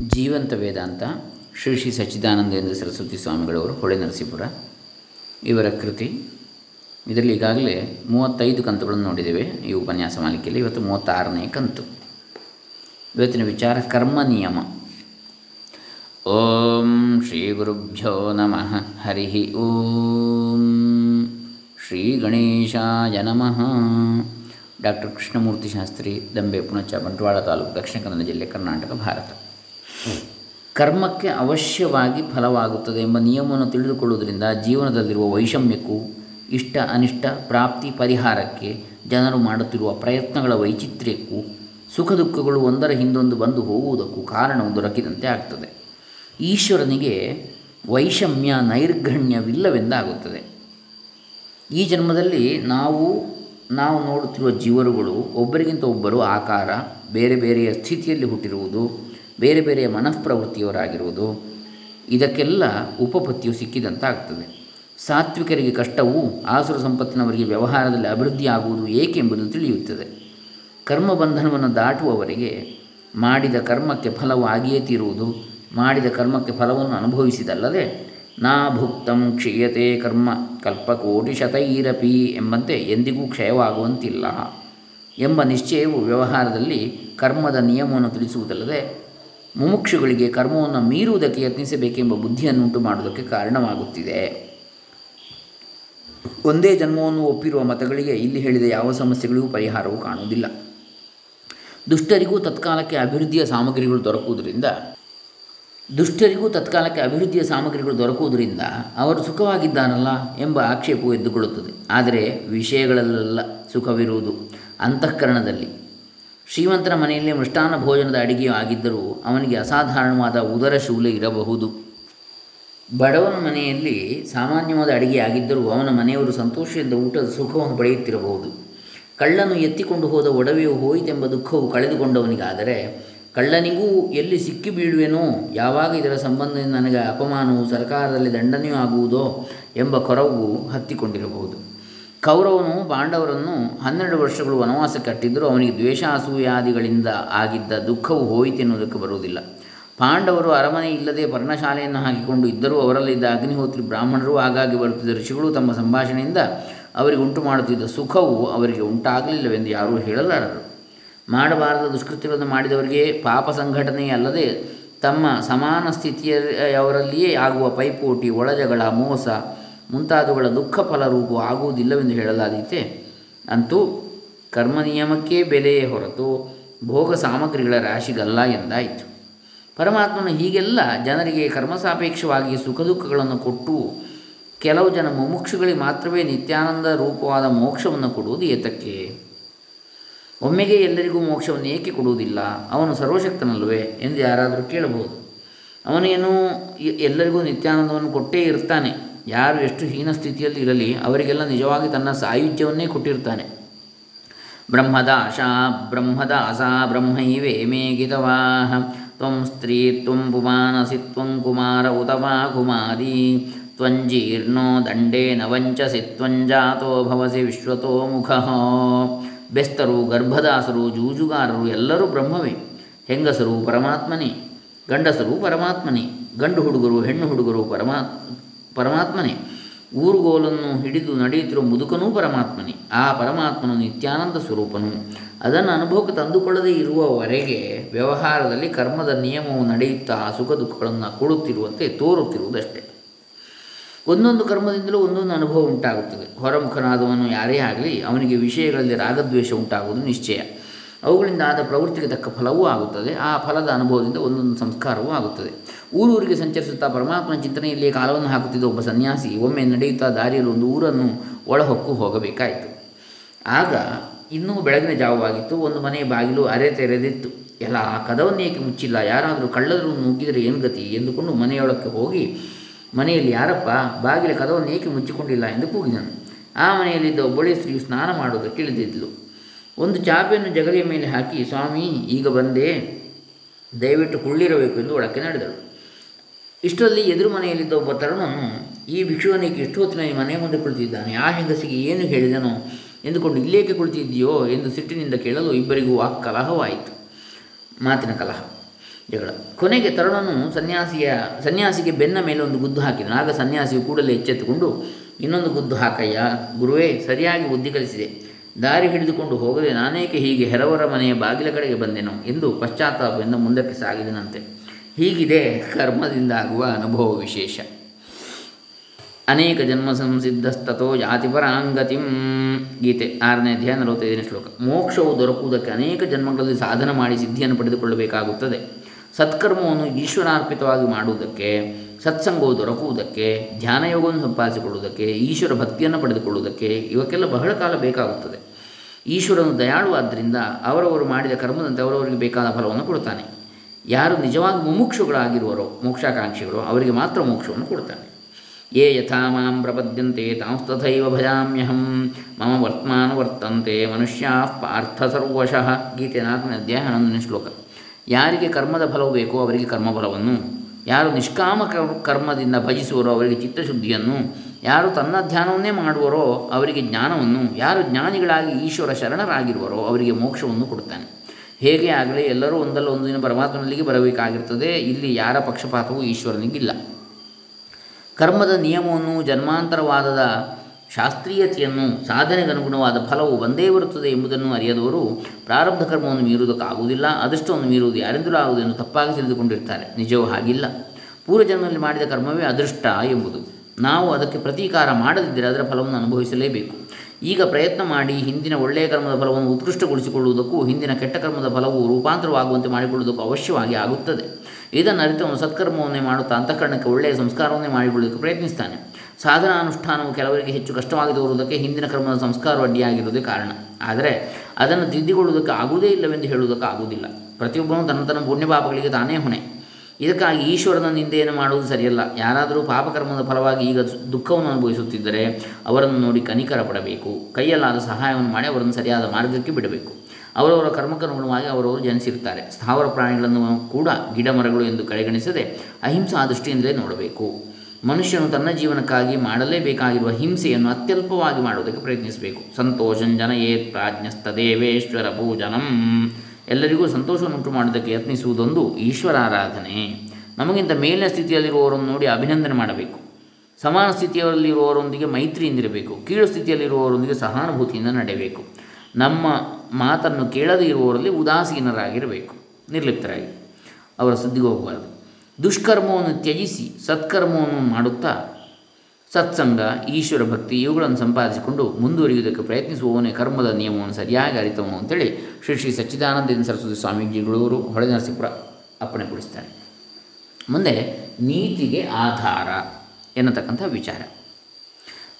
ಜೀವಂತ ವೇದಾಂತ ಶ್ರೀ ಶ್ರೀ ಸಚ್ಚಿದಾನಂದೇಂದ್ರ ಸರಸ್ವತಿ ಸ್ವಾಮಿಗಳವರು ಹೊಳೆ ನರಸೀಪುರ ಇವರ ಕೃತಿ. ಇದರಲ್ಲಿ ಈಗಾಗಲೇ ಮೂವತ್ತೈದು ಕಂತುಗಳನ್ನು ನೋಡಿದ್ದೇವೆ. ಈ ಉಪನ್ಯಾಸ ಮಾಲಿಕೆಯಲ್ಲಿ ಇವತ್ತು ಮೂವತ್ತಾರನೇ ಕಂತು. ಇವತ್ತಿನ ವಿಚಾರ ಕರ್ಮ ನಿಯಮ. ಓಂ ಶ್ರೀ ಗುರುಭ್ಯೋ ನಮಃ. ಹರಿ ಓಂ ಶ್ರೀ ಗಣೇಶಾಯ ನಮಃ. ಡಾಕ್ಟರ್ ಕೃಷ್ಣಮೂರ್ತಿ ಶಾಸ್ತ್ರಿ, ದಂಬೆ, ಪುಣಚ, ಬಂಟ್ವಾಳ ತಾಲೂಕು, ದಕ್ಷಿಣ ಜಿಲ್ಲೆ, ಕರ್ನಾಟಕ, ಭಾರತ. ಕರ್ಮಕ್ಕೆ ಅವಶ್ಯವಾಗಿ ಫಲವಾಗುತ್ತದೆ ಎಂಬ ನಿಯಮವನ್ನು ತಿಳಿದುಕೊಳ್ಳುವುದರಿಂದ ಜೀವನದಲ್ಲಿರುವ ವೈಷಮ್ಯಕ್ಕೂ ಇಷ್ಟ ಅನಿಷ್ಟ ಪ್ರಾಪ್ತಿ ಪರಿಹಾರಕ್ಕೆ ಜನರು ಮಾಡುತ್ತಿರುವ ಪ್ರಯತ್ನಗಳ ವೈಚಿತ್ರ್ಯಕ್ಕೂ ಸುಖ ದುಃಖಗಳು ಒಂದರ ಹಿಂದೊಂದು ಬಂದು ಹೋಗುವುದಕ್ಕೂ ಕಾರಣವು ದೊರಕಿದಂತೆ ಆಗ್ತದೆ. ಈಶ್ವರನಿಗೆ ವೈಷಮ್ಯ ನೈರ್ಗಣ್ಯವಿಲ್ಲವೆಂದಾಗುತ್ತದೆ ಈ ಜನ್ಮದಲ್ಲಿ ನಾವು ನಾವು ನೋಡುತ್ತಿರುವ ಜೀವರುಗಳು ಒಬ್ಬರಿಗಿಂತ ಒಬ್ಬರು ಆಕಾರ, ಬೇರೆ ಬೇರೆಯ ಸ್ಥಿತಿಯಲ್ಲಿ ಹುಟ್ಟಿರುವುದು ಬೇರೆ ಬೇರೆ ಮನಃಪ್ರವೃತ್ತಿಯವರಾಗಿರುವುದು, ಇದಕ್ಕೆಲ್ಲ ಉಪಪತ್ತಿಯು ಸಿಕ್ಕಿದಂತಾಗ್ತದೆ. ಸಾತ್ವಿಕರಿಗೆ ಕಷ್ಟವು, ಆಸುರ ಸಂಪತ್ತಿನವರಿಗೆ ವ್ಯವಹಾರದಲ್ಲಿ ಅಭಿವೃದ್ಧಿಯಾಗುವುದು ಏಕೆಂಬುದು ತಿಳಿಯುತ್ತದೆ. ಕರ್ಮಬಂಧನವನ್ನು ದಾಟುವವರಿಗೆ ಮಾಡಿದ ಕರ್ಮಕ್ಕೆ ಫಲವು ಆಗಿಯೇ ತೀರುವುದು, ಮಾಡಿದ ಕರ್ಮಕ್ಕೆ ಫಲವನ್ನು ಅನುಭವಿಸಿದಲ್ಲದೆ, ನಾ ಭುಕ್ತಂ ಕ್ಷೀಯತೆ ಕರ್ಮ ಕಲ್ಪಕೋಟಿ ಶತೈರಪಿ ಎಂಬಂತೆ ಎಂದಿಗೂ ಕ್ಷಯವಾಗುವಂತಿಲ್ಲ. ಎಂಬ ನಿಶ್ಚಯವು ವ್ಯವಹಾರದಲ್ಲಿ ಕರ್ಮದ ನಿಯಮವನ್ನು ತಿಳಿಸುವುದಲ್ಲದೆ ಮುಮುಕ್ಷುಗಳಿಗೆ ಕರ್ಮವನ್ನು ಮೀರುವುದಕ್ಕೆ ಯತ್ನಿಸಬೇಕೆಂಬ ಬುದ್ಧಿಯನ್ನುಂಟು ಮಾಡುವುದಕ್ಕೆ ಕಾರಣವಾಗುತ್ತಿದೆ. ಒಂದೇ ಜನ್ಮವನ್ನು ಒಪ್ಪಿರುವ ಮತಗಳಿಗೆ ಇಲ್ಲಿ ಹೇಳಿದ ಯಾವ ಸಮಸ್ಯೆಗಳಿಗೂ ಪರಿಹಾರವು ಕಾಣುವುದಿಲ್ಲ. ದುಷ್ಟರಿಗೂ ತತ್ಕಾಲಕ್ಕೆ ಅಭಿವೃದ್ಧಿಯ ಸಾಮಗ್ರಿಗಳು ದೊರಕುವುದರಿಂದ, ದುಷ್ಟರಿಗೂ ತತ್ಕಾಲಕ್ಕೆ ಅಭಿವೃದ್ಧಿಯ ಸಾಮಗ್ರಿಗಳು ದೊರಕುವುದರಿಂದ ಅವರು ಸುಖವಾಗಿದ್ದಾನಲ್ಲ ಎಂಬ ಆಕ್ಷೇಪವು ಎದ್ದುಕೊಳ್ಳುತ್ತದೆ. ಆದರೆ ವಿಷಯಗಳಲ್ಲೆಲ್ಲ ಸುಖವಿರುವುದು. ಅಂತಃಕರಣದಲ್ಲಿ ಶ್ರೀಮಂತರ ಮನೆಯಲ್ಲಿ ಮೃಷ್ಟಾನ್ನ ಭೋಜನದ ಅಡಿಗೆಯೂ ಆಗಿದ್ದರೂ ಅವನಿಗೆ ಅಸಾಧಾರಣವಾದ ಉದರ ಶೂಲೆ ಇರಬಹುದು. ಬಡವನ ಮನೆಯಲ್ಲಿ ಸಾಮಾನ್ಯವಾದ ಅಡಿಗೆ ಆಗಿದ್ದರೂ ಅವನ ಮನೆಯವರು ಸಂತೋಷದಿಂದ ಊಟದ ಸುಖವನ್ನು ಪಡೆಯುತ್ತಿರಬಹುದು. ಕಳ್ಳನು ಎತ್ತಿಕೊಂಡು ಹೋದ ಒಡವೆಯು ಹೋಯಿತೆಂಬ ದುಃಖವು ಕಳೆದುಕೊಂಡವನಿಗಾದರೆ, ಕಳ್ಳನಿಗೂ ಎಲ್ಲಿ ಸಿಕ್ಕಿ ಬೀಳುವೆನೋ, ಯಾವಾಗ ಇದರ ಸಂಬಂಧದಿಂದ ನನಗೆ ಅಪಮಾನವು, ಸರ್ಕಾರದಲ್ಲಿ ದಂಡನೆಯೂ ಆಗುವುದೋ ಎಂಬ ಕೊರವು ಹತ್ತಿಕೊಂಡಿರಬಹುದು. ಕೌರವನು ಪಾಂಡವರನ್ನು ಹನ್ನೆರಡು ವರ್ಷಗಳು ವನವಾಸ ಕಟ್ಟಿದ್ದರೂ ಅವನಿಗೆ ದ್ವೇಷಾಸೂಯಾದಿಗಳಿಂದ ಆಗಿದ್ದ ದುಃಖವು ಹೋಯಿತೆನ್ನುವುದಕ್ಕೆ ಬರುವುದಿಲ್ಲ. ಪಾಂಡವರು ಅರಮನೆ ಇಲ್ಲದೆ ಪರ್ಣಶಾಲೆಯನ್ನು ಹಾಕಿಕೊಂಡು ಇದ್ದರೂ ಅವರಲ್ಲಿದ್ದ ಅಗ್ನಿಹೋತ್ರಿ ಬ್ರಾಹ್ಮಣರು ಆಗಾಗ್ಗೆ ಬರುತ್ತಿದ್ದ ಋಷಿಗಳು ತಮ್ಮ ಸಂಭಾಷಣೆಯಿಂದ ಅವರಿಗೆ ಉಂಟು ಮಾಡುತ್ತಿದ್ದ ಸುಖವು ಅವರಿಗೆ ಉಂಟಾಗಲಿಲ್ಲವೆಂದು ಯಾರೂ ಹೇಳಲಾರರು. ಮಾಡಬಾರದ ದುಷ್ಕೃತ್ಯಗಳನ್ನು ಮಾಡಿದವರಿಗೆ ಪಾಪ ಸಂಘಟನೆಯಲ್ಲದೆ ತಮ್ಮ ಸಮಾನ ಸ್ಥಿತಿಯವರಲ್ಲಿಯೇ ಆಗುವ ಪೈಪೋಟಿ, ಒಳಜಗಳ, ಮೋಸ ಮುಂತಾದವುಗಳ ದುಃಖ ಫಲರೂಪು ಆಗುವುದಿಲ್ಲವೆಂದು ಹೇಳಲಾದೀತೆ. ಅಂತೂ ಕರ್ಮ ನಿಯಮಕ್ಕೇ ಬೆಲೆಯೇ ಹೊರತು ಭೋಗ ಸಾಮಗ್ರಿಗಳ ರಾಶಿಗಲ್ಲ ಎಂದಾಯಿತು. ಪರಮಾತ್ಮನು ಹೀಗೆಲ್ಲ ಜನರಿಗೆ ಕರ್ಮಸಾಪೇಕ್ಷವಾಗಿ ಸುಖ ದುಃಖಗಳನ್ನು ಕೊಟ್ಟು ಕೆಲವು ಜನ ಮುಮುಕ್ಷುಗಳಿಗೆ ಮಾತ್ರವೇ ನಿತ್ಯಾನಂದ ರೂಪವಾದ ಮೋಕ್ಷವನ್ನು ಕೊಡುವುದು ಏತಕ್ಕೆ? ಒಮ್ಮೆಗೆ ಎಲ್ಲರಿಗೂ ಮೋಕ್ಷವನ್ನು ಏಕೆ ಕೊಡುವುದಿಲ್ಲ? ಅವನು ಸರ್ವಶಕ್ತನಲ್ವೇ ಎಂದು ಯಾರಾದರೂ ಕೇಳಬಹುದು. ಅವನೇನು ಎಲ್ಲರಿಗೂ ನಿತ್ಯಾನಂದವನ್ನು ಕೊಟ್ಟೇ ಇರ್ತಾನೆ. ಯಾರು ಎಷ್ಟು ಹೀನ ಸ್ಥಿತಿಯಲ್ಲಿ ಇರಲಿ ಅವರಿಗೆಲ್ಲ ನಿಜವಾಗಿ ತನ್ನ ಸಾಯುಜ್ಯವನ್ನೇ ಕೊಟ್ಟಿರ್ತಾನೆ. ಬ್ರಹ್ಮದಾಶ ಬ್ರಹ್ಮದಾಸ ಬ್ರಹ್ಮೈವೇ ಮೇ ಗಿತವಾಹ. ತ್ವಂ ಸ್ತ್ರೀ ತ್ವಂ ಪುಮಾನಸಿ ತ್ವಂ ಕುಮಾರ ಉತವಾ ಕುಮಾರಿ. ತ್ವಂಜೀರ್ಣೋ ದಂಡೇನ ವಂಚಸಿ ತ್ವಂಜಾತೋ ಭವಸಿ ವಿಶ್ವತೋ ಮುಖ. ಬೆಸ್ತರು, ಗರ್ಭದಾಸರು, ಜೂಜುಗಾರರು ಎಲ್ಲರೂ ಬ್ರಹ್ಮವೇ. ಹೆಂಗಸರು ಪರಮಾತ್ಮನೇ. ಗಂಡಸರು ಪರಮಾತ್ಮನೇ. ಗಂಡು ಹುಡುಗರು, ಹೆಣ್ಣು ಹುಡುಗರು ಪರಮಾ ಪರಮಾತ್ಮನೇ. ಊರುಗೋಲನ್ನು ಹಿಡಿದು ನಡೆಯುತ್ತಿರುವ ಮುದುಕನೂ ಪರಮಾತ್ಮನೇ. ಆ ಪರಮಾತ್ಮನು ನಿತ್ಯಾನಂದ ಸ್ವರೂಪನು. ಅದನ್ನು ಅನುಭವಕ್ಕೆ ತಂದುಕೊಳ್ಳದೇ ಇರುವವರೆಗೆ ವ್ಯವಹಾರದಲ್ಲಿ ಕರ್ಮದ ನಿಯಮವು ನಡೆಯುತ್ತಾ ಸುಖ ದುಃಖಗಳನ್ನು ಕೊಡುತ್ತಿರುವಂತೆ ತೋರುತ್ತಿರುವುದಷ್ಟೇ. ಒಂದೊಂದು ಕರ್ಮದಿಂದಲೂ ಒಂದೊಂದು ಅನುಭವ ಉಂಟಾಗುತ್ತದೆ. ಹೊರಮುಖನಾದವನು ಯಾರೇ ಆಗಲಿ ಅವನಿಗೆ ವಿಷಯಗಳಲ್ಲಿ ರಾಗದ್ವೇಷ ಉಂಟಾಗುವುದು ನಿಶ್ಚಯ. ಅವುಗಳಿಂದ ಆದ ಪ್ರವೃತ್ತಿಗೆ ತಕ್ಕ ಫಲವೂ ಆಗುತ್ತದೆ. ಆ ಫಲದ ಅನುಭವದಿಂದ ಒಂದೊಂದು ಸಂಸ್ಕಾರವೂ ಆಗುತ್ತದೆ. ಊರೂರಿಗೆ ಸಂಚರಿಸುತ್ತಾ ಪರಮಾತ್ಮನ ಚಿಂತನೆಯಲ್ಲಿಯೇ ಕಾಲವನ್ನು ಹಾಕುತ್ತಿದ್ದ ಒಬ್ಬ ಸನ್ಯಾಸಿ ಒಮ್ಮೆ ನಡೆಯುತ್ತಾ ದಾರಿಯಲ್ಲಿ ಒಂದು ಊರನ್ನು ಒಳಹೊಕ್ಕು ಹೋಗಬೇಕಾಯಿತು. ಆಗ ಇನ್ನೂ ಬೆಳಗಿನ ಜಾವವಾಗಿತ್ತು. ಒಂದು ಮನೆಯ ಬಾಗಿಲು ಅರೆ ತೆರೆದಿತ್ತು. ಎಲ್ಲ ಆ ಕದವನ್ನು ಏಕೆ ಮುಚ್ಚಿಲ್ಲ? ಯಾರಾದರೂ ಕಳ್ಳದರು ನುಗ್ಗಿದರೆ ಏನು ಗತಿ? ಎಂದುಕೊಂಡು ಮನೆಯೊಳಕ್ಕೆ ಹೋಗಿ ಮನೆಯಲ್ಲಿ, ಯಾರಪ್ಪ, ಬಾಗಿಲ ಕದವನ್ನು ಏಕೆ ಮುಚ್ಚಿಕೊಂಡಿಲ್ಲ? ಎಂದು ಕೂಗಿದನು. ಆ ಮನೆಯಲ್ಲಿದ್ದ ಒಬ್ಬಳೆ ಸ್ತ್ರೀಯು ಸ್ನಾನ ಮಾಡುವುದಕ್ಕೆ ಇಳಿದಿದ್ಲು. ಒಂದು ಚಾಪೆಯನ್ನು ಜಗಲಿಯ ಮೇಲೆ ಹಾಕಿ, ಸ್ವಾಮಿ, ಈಗ ಬಂದೆ. ದಯವಿಟ್ಟು ಕುಳ್ಳಿರಬೇಕು ಎಂದು ಒಳಕ್ಕೆ ನಡೆದಳು. ಇಷ್ಟರಲ್ಲಿ ಎದುರು ಮನೆಯಲ್ಲಿದ್ದ ಒಬ್ಬ ತರುಣನು, ಈ ಭಿಕ್ಷುವನಿಗೆ ಇಷ್ಟು ಹೊತ್ತಿನ ಮನೆ ಮುಂದೆ ಕುಳಿತಿದ್ದಾನೆ. ಆ ಹೆಂಗಸಿಗೆ ಏನು ಹೇಳಿದನು ಎಂದುಕೊಂಡು ಇಲ್ಲೇಕೆ ಕುಳಿತಿದ್ದೀಯೋ ಎಂದು ಸಿಟ್ಟಿನಿಂದ ಕೇಳಲು ಇಬ್ಬರಿಗೂ ಆ ಕಲಹವಾಯಿತು. ಮಾತಿನ ಕಲಹ. ಜಗಳ. ಕೊನೆಗೆ ತರುಣನು ಸನ್ಯಾಸಿಯ, ಸನ್ಯಾಸಿಗೆ ಬೆನ್ನ ಮೇಲೆ ಒಂದು ಗುದ್ದು ಹಾಕಿದನು. ಆಗ ಸನ್ಯಾಸಿಯು ಕೂಡಲೇ ಎಚ್ಚೆತ್ತುಕೊಂಡು, ಇನ್ನೊಂದು ಗುದ್ದು ಹಾಕಯ್ಯ. ಗುರುವೇ, ಸರಿಯಾಗಿ ಬುದ್ಧಿ ಕಲಿಸಿದೆ. ದಾರಿ ಹಿಡಿದುಕೊಂಡು ಹೋಗದೆ ನಾನೇಕೆ ಹೀಗೆ ಹೆರವರ ಮನೆಯ ಬಾಗಿಲ ಕಡೆಗೆ ಬಂದೆನು ಎಂದು ಪಶ್ಚಾತ್ತಾಪದಿಂದ ಮುಂದಕ್ಕೆ ಸಾಗಿದನಂತೆ. ಹೀಗಿದೆ ಕರ್ಮದಿಂದ ಆಗುವ ಅನುಭವ ವಿಶೇಷ. ಅನೇಕ ಜನ್ಮ ಸಂಸಿದ್ಧಸ್ತತೋ ಜಾತಿ ಪರಾಂಗತಿಂ. ಗೀತೆ ಆರನೇ ಅಧ್ಯಾಯ ನಲವತ್ತೈದನೇ ಶ್ಲೋಕ. ಮೋಕ್ಷವು ದೊರಕುವುದಕ್ಕೆ ಅನೇಕ ಜನ್ಮಗಳಲ್ಲಿ ಸಾಧನ ಮಾಡಿ ಸಿದ್ಧಿಯನ್ನು ಪಡೆದುಕೊಳ್ಳಬೇಕಾಗುತ್ತದೆ. ಸತ್ಕರ್ಮವನ್ನು ಈಶ್ವರಾರ್ಪಿತವಾಗಿ ಮಾಡುವುದಕ್ಕೆ ಸತ್ಸಂಗವು ದೊರಕುವುದಕ್ಕೆ ಧ್ಯಾನಯೋಗವನ್ನು ಸಂಪಾದಿಸಿಕೊಳ್ಳುವುದಕ್ಕೆ, ಈಶ್ವರ ಭಕ್ತಿಯನ್ನು ಪಡೆದುಕೊಳ್ಳುವುದಕ್ಕೆ ಇವಕ್ಕೆಲ್ಲ ಬಹಳ ಕಾಲ ಬೇಕಾಗುತ್ತದೆ. ಈಶ್ವರನು ದಯಾಳುವಾದ್ದರಿಂದ ಅವರವರು ಮಾಡಿದ ಕರ್ಮದಂತೆ ಅವರವರಿಗೆ ಬೇಕಾದ ಫಲವನ್ನು ಕೊಡುತ್ತಾನೆ. ಯಾರು ನಿಜವಾಗಿ ಮುಮುಕ್ಷುಗಳಾಗಿರುವರೋ, ಮೋಕ್ಷಾಕಾಂಕ್ಷಿಗಳು, ಅವರಿಗೆ ಮಾತ್ರ ಮೋಕ್ಷವನ್ನು ಕೊಡುತ್ತಾನೆ. ಯೇ ಯಥಾ ಮಾಂ ಪ್ರಪದ್ಯಂತೆ ತಾಂಸ್ತಥೈವ ಭಜಾಮ್ಯಹಂ, ಮಮ ವರ್ತಮಾನ ವರ್ತಂತೆ, ಮನುಷ್ಯಾ ಪಾರ್ಥ ಸರ್ವಶಃ. ಗೀತೆ ನಾಲ್ಕನೇ ಅಧ್ಯಾಯ ಹನ್ನೊಂದನೇ ಶ್ಲೋಕ. ಯಾರಿಗೆ ಕರ್ಮದ ಫಲವು ಬೇಕೋ ಅವರಿಗೆ ಕರ್ಮಫಲವನ್ನು ಯಾರು ನಿಷ್ಕಾಮ ಕರ್ಮದಿಂದ ಭಜಿಸುವರೋ ಅವರಿಗೆ ಚಿತ್ತಶುದ್ಧಿಯನ್ನು, ಯಾರು ತನ್ನ ಧ್ಯಾನವನ್ನೇ ಮಾಡುವರೋ ಅವರಿಗೆ ಜ್ಞಾನವನ್ನು, ಯಾರು ಜ್ಞಾನಿಗಳಾಗಿ ಈಶ್ವರ ಶರಣರಾಗಿರುವರೋ ಅವರಿಗೆ ಮೋಕ್ಷವನ್ನು ಕೊಡುತ್ತಾನೆ. ಹೇಗೆ ಆಗಲಿ ಎಲ್ಲರೂ ಒಂದಲ್ಲ ಒಂದು ದಿನ ಪರಮಾತ್ಮನಲ್ಲಿಗೆ ಬರಬೇಕಾಗಿರ್ತದೆ, ಇಲ್ಲಿ ಯಾರ ಪಕ್ಷಪಾತವೂ ಈಶ್ವರನಿಗಿಲ್ಲ. ಕರ್ಮದ ನಿಯಮವನ್ನು ಜನ್ಮಾಂತರವಾದದ ಶಾಸ್ತ್ರೀಯತೆಯನ್ನು ಸಾಧನೆಗನುಗುಣವಾದ ಫಲವು ಒಂದೇ ಬರುತ್ತದೆ ಎಂಬುದನ್ನು ಅರಿಯದವರು ಪ್ರಾರಬ್ಧ ಕರ್ಮವನ್ನು ಮೀರುವುದಕ್ಕಾಗುವುದಿಲ್ಲ, ಅದೃಷ್ಟವನ್ನು ಮೀರುವುದು ಯಾರಿಂದಲೂ ಆಗುವುದೆಂದು ತಪ್ಪಾಗಿ ತಿಳಿದುಕೊಂಡಿರ್ತಾರೆ. ನಿಜವೂ ಹಾಗಿಲ್ಲ. ಪೂರ್ವಜನ್ಮದಲ್ಲಿ ಮಾಡಿದ ಕರ್ಮವೇ ಅದೃಷ್ಟ ಎಂಬುದು. ನಾವು ಅದಕ್ಕೆ ಪ್ರತೀಕಾರ ಮಾಡದಿದ್ದರೆ ಅದರ ಫಲವನ್ನು ಅನುಭವಿಸಲೇಬೇಕು. ಈಗ ಪ್ರಯತ್ನ ಮಾಡಿ ಹಿಂದಿನ ಒಳ್ಳೆಯ ಕರ್ಮದ ಫಲವನ್ನು ಉತ್ಕೃಷ್ಟಗೊಳಿಸಿಕೊಳ್ಳುವುದಕ್ಕೂ, ಹಿಂದಿನ ಕೆಟ್ಟ ಕರ್ಮದ ಫಲವು ರೂಪಾಂತರವಾಗುವಂತೆ ಮಾಡಿಕೊಳ್ಳುವುದಕ್ಕೂ ಅವಶ್ಯವಾಗಿ ಆಗುತ್ತದೆ. ಇದನ್ನು ಅರಿತವನು ಸತ್ಕರ್ಮವನ್ನೇ ಮಾಡುತ್ತಾ ಅಂತಃಕರಣಕ್ಕೆ ಒಳ್ಳೆಯ ಸಂಸ್ಕಾರವನ್ನೇ ಮಾಡಿಕೊಳ್ಳುವುದಕ್ಕೆ ಪ್ರಯತ್ನಿಸ್ತಾನೆ. ಸಾಧನಾನುಷ್ಠಾನವು ಕೆಲವರಿಗೆ ಹೆಚ್ಚು ಕಷ್ಟವಾಗಿ ತೋರುವುದಕ್ಕೆ ಹಿಂದಿನ ಕರ್ಮದ ಸಂಸ್ಕಾರ ಅಡ್ಡಿಯಾಗಿರುವುದೇ ಕಾರಣ. ಆದರೆ ಅದನ್ನು ತಿದ್ದಿಕೊಳ್ಳುವುದಕ್ಕೆ ಆಗುವುದೇ ಇಲ್ಲವೆಂದು ಹೇಳುವುದಕ್ಕೆ ಆಗುವುದಿಲ್ಲ. ಪ್ರತಿಯೊಬ್ಬನು ತನ್ನ ತನ್ನ ಪುಣ್ಯಪಾಪಗಳಿಗೆ ತಾನೇ ಹೊಣೆ. ಇದಕ್ಕಾಗಿ ಈಶ್ವರನ ನಿಂದೆಯನ್ನು ಮಾಡುವುದು ಸರಿಯಲ್ಲ. ಯಾರಾದರೂ ಪಾಪಕರ್ಮದ ಫಲವಾಗಿ ಈಗ ದುಃಖವನ್ನು ಅನುಭವಿಸುತ್ತಿದ್ದರೆ ಅವರನ್ನು ನೋಡಿ ಕನಿಕರ ಪಡಬೇಕು ಕೈಯಲ್ಲಾದ ಸಹಾಯವನ್ನು ಮಾಡಿ ಅವರನ್ನು ಸರಿಯಾದ ಮಾರ್ಗಕ್ಕೆ ಬಿಡಬೇಕು. ಅವರವರ ಕರ್ಮಕ್ಕನುಗುಣವಾಗಿ ಅವರವರು ಜನಿಸಿರ್ತಾರೆ ಸ್ಥಾವರ ಪ್ರಾಣಿಗಳನ್ನು ಕೂಡ ಗಿಡ ಮರಗಳು ಎಂದು ಕಡೆಗಣಿಸದೆ ಅಹಿಂಸಾ ದೃಷ್ಟಿಯಿಂದಲೇ ನೋಡಬೇಕು. ಮನುಷ್ಯನು ತನ್ನ ಜೀವನಕ್ಕಾಗಿ ಮಾಡಲೇಬೇಕಾಗಿರುವ ಹಿಂಸೆಯನ್ನು ಅತ್ಯಲ್ಪವಾಗಿ ಮಾಡುವುದಕ್ಕೆ ಪ್ರಯತ್ನಿಸಬೇಕು. ಸಂತೋಷಂ ಜನಯೇತ್ ಪ್ರಾಜ್ಞಸ್ತದೇವೇಶ್ವರ ಪೂಜನಂ. ಎಲ್ಲರಿಗೂ ಸಂತೋಷವನ್ನುಂಟು ಮಾಡುವುದಕ್ಕೆ ಯತ್ನಿಸುವುದೊಂದು ಈಶ್ವರಾರಾಧನೆ. ನಮಗಿಂತ ಮೇಲಿನ ಸ್ಥಿತಿಯಲ್ಲಿರುವವರನ್ನು ನೋಡಿ ಅಭಿನಂದನೆ ಮಾಡಬೇಕು. ಸಮಾನ ಸ್ಥಿತಿಯಲ್ಲಿರುವವರೊಂದಿಗೆ ಮೈತ್ರಿಯಿಂದಿರಬೇಕು. ಕೀಳು ಸ್ಥಿತಿಯಲ್ಲಿರುವವರೊಂದಿಗೆ ಸಹಾನುಭೂತಿಯಿಂದ ನಡೆಯಬೇಕು. ನಮ್ಮ ಮಾತನ್ನು ಕೇಳದೇ ಇರುವವರಲ್ಲಿ ಉದಾಸೀನರಾಗಿರಬೇಕು. ನಿರ್ಲಿಪ್ತರಾಗಿ. ಅವರ ಸುದ್ದಿಗೆ ಹೋಗಬಾರದು ದುಷ್ಕರ್ಮವನ್ನು ತ್ಯಜಿಸಿ ಸತ್ಕರ್ಮವನ್ನು ಮಾಡುತ್ತಾ ಸತ್ಸಂಗ, ಈಶ್ವರ ಭಕ್ತಿ ಇವುಗಳನ್ನು ಸಂಪಾದಿಸಿಕೊಂಡು ಮುಂದುವರಿಯುವುದಕ್ಕೆ ಪ್ರಯತ್ನಿಸುವವನೇ ಕರ್ಮದ ನಿಯಮವನ್ನು ಸರಿಯಾಗಿ ಅರಿತವನು ಅಂತೇಳಿ ಶ್ರೀ ಶ್ರೀ ಸಚ್ಚಿದಾನಂದ ಸರಸ್ವತಿ ಸ್ವಾಮೀಜಿಗಳವರು ಹೊಳೆ ನರಸೀಪುರ ಅಪ್ಪಣೆಗೊಳಿಸ್ತಾರೆ ಮುಂದೆ ನೀತಿಗೆ ಆಧಾರ ಎನ್ನತಕ್ಕಂಥ ವಿಚಾರ.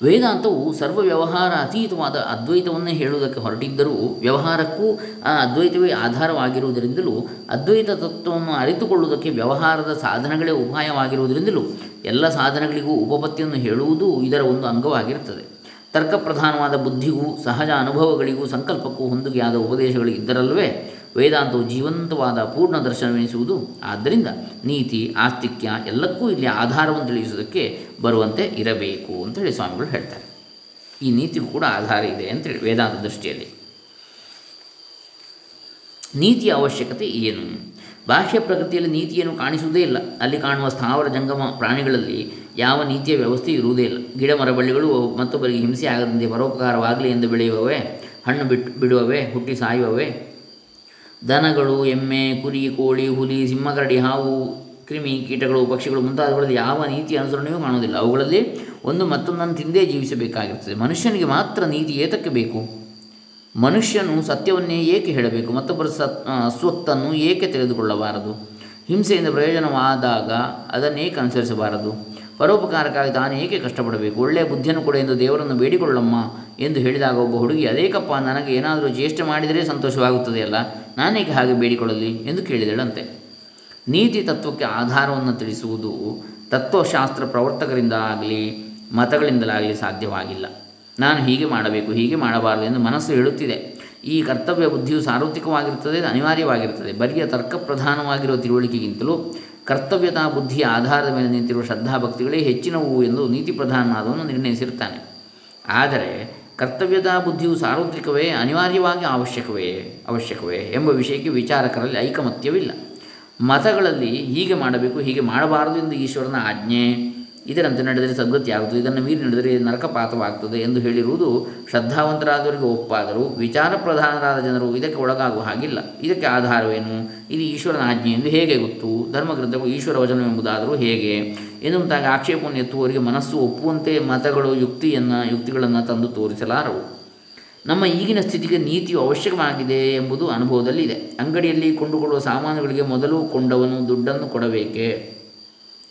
ವೇದಾಂತವು ಸರ್ವ ವ್ಯವಹಾರ ಅತೀತವಾದ ಅದ್ವೈತವನ್ನೇ ಹೇಳುವುದಕ್ಕೆ ಹೊರಟಿದ್ದರೂ ವ್ಯವಹಾರಕ್ಕೂ ಆ ಅದ್ವೈತವೇ ಆಧಾರವಾಗಿರುವುದರಿಂದಲೂ ಅದ್ವೈತ ತತ್ವವನ್ನು ಅರಿತುಕೊಳ್ಳುವುದಕ್ಕೆ ವ್ಯವಹಾರದ ಸಾಧನಗಳೇ ಉಪಾಯವಾಗಿರುವುದರಿಂದಲೂ ಎಲ್ಲ ಸಾಧನಗಳಿಗೂ ಉಪಪತ್ತಿಯನ್ನು ಹೇಳುವುದು ಇದರ ಒಂದು ಅಂಗವಾಗಿರುತ್ತದೆ. ತರ್ಕಪ್ರಧಾನವಾದ ಬುದ್ಧಿಗೂ ಸಹಜ ಅನುಭವಗಳಿಗೂ ಸಂಕಲ್ಪಕ್ಕೂ ಹೊಂದಿಕೆಯಾದ ಉಪದೇಶಗಳು ಇದ್ದರಲ್ಲವೇ ವೇದಾಂತವು ಜೀವಂತವಾದ ಪೂರ್ಣ ದರ್ಶನವೆನಿಸುವುದು. ಆದ್ದರಿಂದ ನೀತಿ, ಆಸ್ತಿಕ್ಯ ಎಲ್ಲಕ್ಕೂ ಇಲ್ಲಿ ಆಧಾರವನ್ನು ತಿಳಿಸುವುದಕ್ಕೆ ಬರುವಂತೆ ಇರಬೇಕು ಅಂತೇಳಿ ಸ್ವಾಮಿಗಳು ಹೇಳ್ತಾರೆ. ಈ ನೀತಿಗೂ ಕೂಡ ಆಧಾರ ಇದೆ ಅಂತೇಳಿ ವೇದಾಂತ ದೃಷ್ಟಿಯಲ್ಲಿ. ನೀತಿಯ ಅವಶ್ಯಕತೆ ಏನು? ಬಾಹ್ಯ ಪ್ರಗತಿಯಲ್ಲಿ ನೀತಿಯನ್ನು ಕಾಣಿಸುವುದೇ ಇಲ್ಲ. ಅಲ್ಲಿ ಕಾಣುವ ಸ್ಥಾವರ ಜಂಗಮ ಪ್ರಾಣಿಗಳಲ್ಲಿ ಯಾವ ನೀತಿಯ ವ್ಯವಸ್ಥೆ ಇರುವುದೇ ಇಲ್ಲ. ಗಿಡ ಮರಬಳ್ಳಿಗಳು ಮತ್ತೊಬ್ಬರಿಗೆ ಹಿಂಸೆ ಆಗದಂತೆ ಪರೋಪಕಾರವಾಗಲಿ ಎಂದು ಬೆಳೆಯುವವೇ, ಹಣ್ಣು ಬಿಟ್ಟು ಬಿಡುವವೇ, ಹುಟ್ಟಿ ಸಾಯುವವೇ ದನಗಳು, ಎಮ್ಮೆ, ಕುರಿ, ಕೋಳಿ, ಹುಲಿ ಸಿಂಹಕರಡಿ ಹಾವು, ಕ್ರಿಮಿ ಕೀಟಗಳು, ಪಕ್ಷಿಗಳು ಮುಂತಾದವುಗಳಲ್ಲಿ ಯಾವ ನೀತಿ ಅನುಸರಣೆಯೂ ಕಾಣುವುದಿಲ್ಲ. ಅವುಗಳಲ್ಲಿ ಒಂದು ಮತ್ತೊಂದನ್ನು ತಿಂದೇ ಜೀವಿಸಬೇಕಾಗಿರುತ್ತದೆ ಮನುಷ್ಯನಿಗೆ ಮಾತ್ರ ನೀತಿ ಏತಕ್ಕೆ ಬೇಕು? ಮನುಷ್ಯನು ಸತ್ಯವನ್ನೇ ಏಕೆ ಹೇಳಬೇಕು? ಮತ್ತೊಬ್ಬರ ಸತ್ ಸ್ವತ್ತನ್ನು ಏಕೆ ತೆಗೆದುಕೊಳ್ಳಬಾರದು? ಹಿಂಸೆಯಿಂದ ಪ್ರಯೋಜನವಾದಾಗ ಅದನ್ನೇಕೆ ಅನುಸರಿಸಬಾರದು? ಪರೋಪಕಾರಕ್ಕಾಗಿ ತಾನು ಏಕೆ ಕಷ್ಟಪಡಬೇಕು? ಒಳ್ಳೆಯ ಬುದ್ಧಿಯನ್ನು ಕೊಡು ಎಂದು ದೇವರನ್ನು ಬೇಡಿಕೊಳ್ಳಮ್ಮ ಎಂದು ಹೇಳಿದಾಗ ಒಬ್ಬ ಹುಡುಗಿ, ಅದೇಕಪ್ಪ, ನನಗೆ ಏನಾದರೂ ಜ್ಯೇಷ್ಠ ಮಾಡಿದರೆ ಸಂತೋಷವಾಗುತ್ತದೆಯಲ್ಲ? ನಾನೇಕೆ ಹಾಗೆ ಬೇಡಿಕೊಳ್ಳಲಿ ಎಂದು ಕೇಳಿದಳಂತೆ. ನೀತಿ ತತ್ವಕ್ಕೆ ಆಧಾರವನ್ನು ತಿಳಿಸುವುದು ತತ್ವಶಾಸ್ತ್ರ ಪ್ರವರ್ತಕರಿಂದ ಆಗಲಿ ಮತಗಳಿಂದಲಾಗಲಿ ಸಾಧ್ಯವಾಗಿಲ್ಲ. ನಾನು ಹೀಗೆ ಮಾಡಬೇಕು, ಹೀಗೆ ಮಾಡಬಾರದು ಎಂದು ಮನಸ್ಸು ಹೇಳುತ್ತಿದೆ. ಈ ಕರ್ತವ್ಯ ಬುದ್ಧಿಯು ಸಾರ್ವತ್ರಿಕವಾಗಿರುತ್ತದೆ ಅನಿವಾರ್ಯವಾಗಿರುತ್ತದೆ. ಬರಿಯ ತರ್ಕ ಪ್ರಧಾನವಾಗಿರುವ ತಿಳುವಳಿಕೆಗಿಂತಲೂ ಕರ್ತವ್ಯತಾ ಬುದ್ಧಿಯ ಆಧಾರದ ಮೇಲೆ ನಿಂತಿರುವ ಶ್ರದ್ಧಾಭಕ್ತಿಗಳೇ ಹೆಚ್ಚಿನವು ಎಂದು ನೀತಿ ಪ್ರಧಾನನಾದವನು ನಿರ್ಣಯಿಸಿರುತ್ತಾನೆ. ಆದರೆ ಕರ್ತವ್ಯತಾ ಬುದ್ಧಿಯು ಸಾರ್ವತ್ರಿಕವೇ, ಅನಿವಾರ್ಯವಾಗಿ ಅವಶ್ಯಕವೇ ಅವಶ್ಯಕವೇ ಎಂಬ ವಿಷಯಕ್ಕೆ ವಿಚಾರಕರಲ್ಲಿ ಐಕಮತ್ಯವಿಲ್ಲ. ಮತಗಳಲ್ಲಿ ಹೀಗೆ ಮಾಡಬೇಕು, ಹೀಗೆ ಮಾಡಬಾರದು ಎಂದು ಈಶ್ವರನ ಆಜ್ಞೆ. ಇದರಂತೆ ನಡೆದರೆ ಸದ್ಗತಿ ಆಗುತ್ತದೆ, ಇದನ್ನು ಮೀರಿ ನಡೆದರೆ ನರಕಪಾತವಾಗ್ತದೆ ಎಂದು ಹೇಳಿರುವುದು ಶ್ರದ್ಧಾವಂತರಾದವರಿಗೆ ಒಪ್ಪಾದರೂ ವಿಚಾರ ಪ್ರಧಾನರಾದ ಜನರು ಇದಕ್ಕೆ ಒಳಗಾಗುವ ಹಾಗಿಲ್ಲ. ಇದಕ್ಕೆ ಆಧಾರವೇನು? ಇದು ಈಶ್ವರನ ಆಜ್ಞೆ ಎಂದು ಹೇಗೆ ಗೊತ್ತು? ಧರ್ಮಗ್ರಂಥಗಳು ಈಶ್ವರ ವಚನವೆಂಬುದಾದರೂ ಹೇಗೆ? ಎನ್ನುವಂತಾಗಿ ಆಕ್ಷೇಪವನ್ನು ಎತ್ತುವವರಿಗೆ ಮನಸ್ಸು ಒಪ್ಪುವಂತೆ ಮತಗಳು ಯುಕ್ತಿಯನ್ನು, ಯುಕ್ತಿಗಳನ್ನು ತಂದು ತೋರಿಸಲಾರವು. ನಮ್ಮ ಈಗಿನ ಸ್ಥಿತಿಗೆ ನೀತಿಯು ಅವಶ್ಯಕವಾಗಿದೆ ಎಂಬುದು ಅನುಭವದಲ್ಲಿದೆ ಅಂಗಡಿಯಲ್ಲಿ ಕೊಂಡುಕೊಳ್ಳುವ ಸಾಮಾನುಗಳಿಗೆ ಮೊದಲು ಕೊಂಡವನು ದುಡ್ಡನ್ನು ಕೊಡಬೇಕೆ?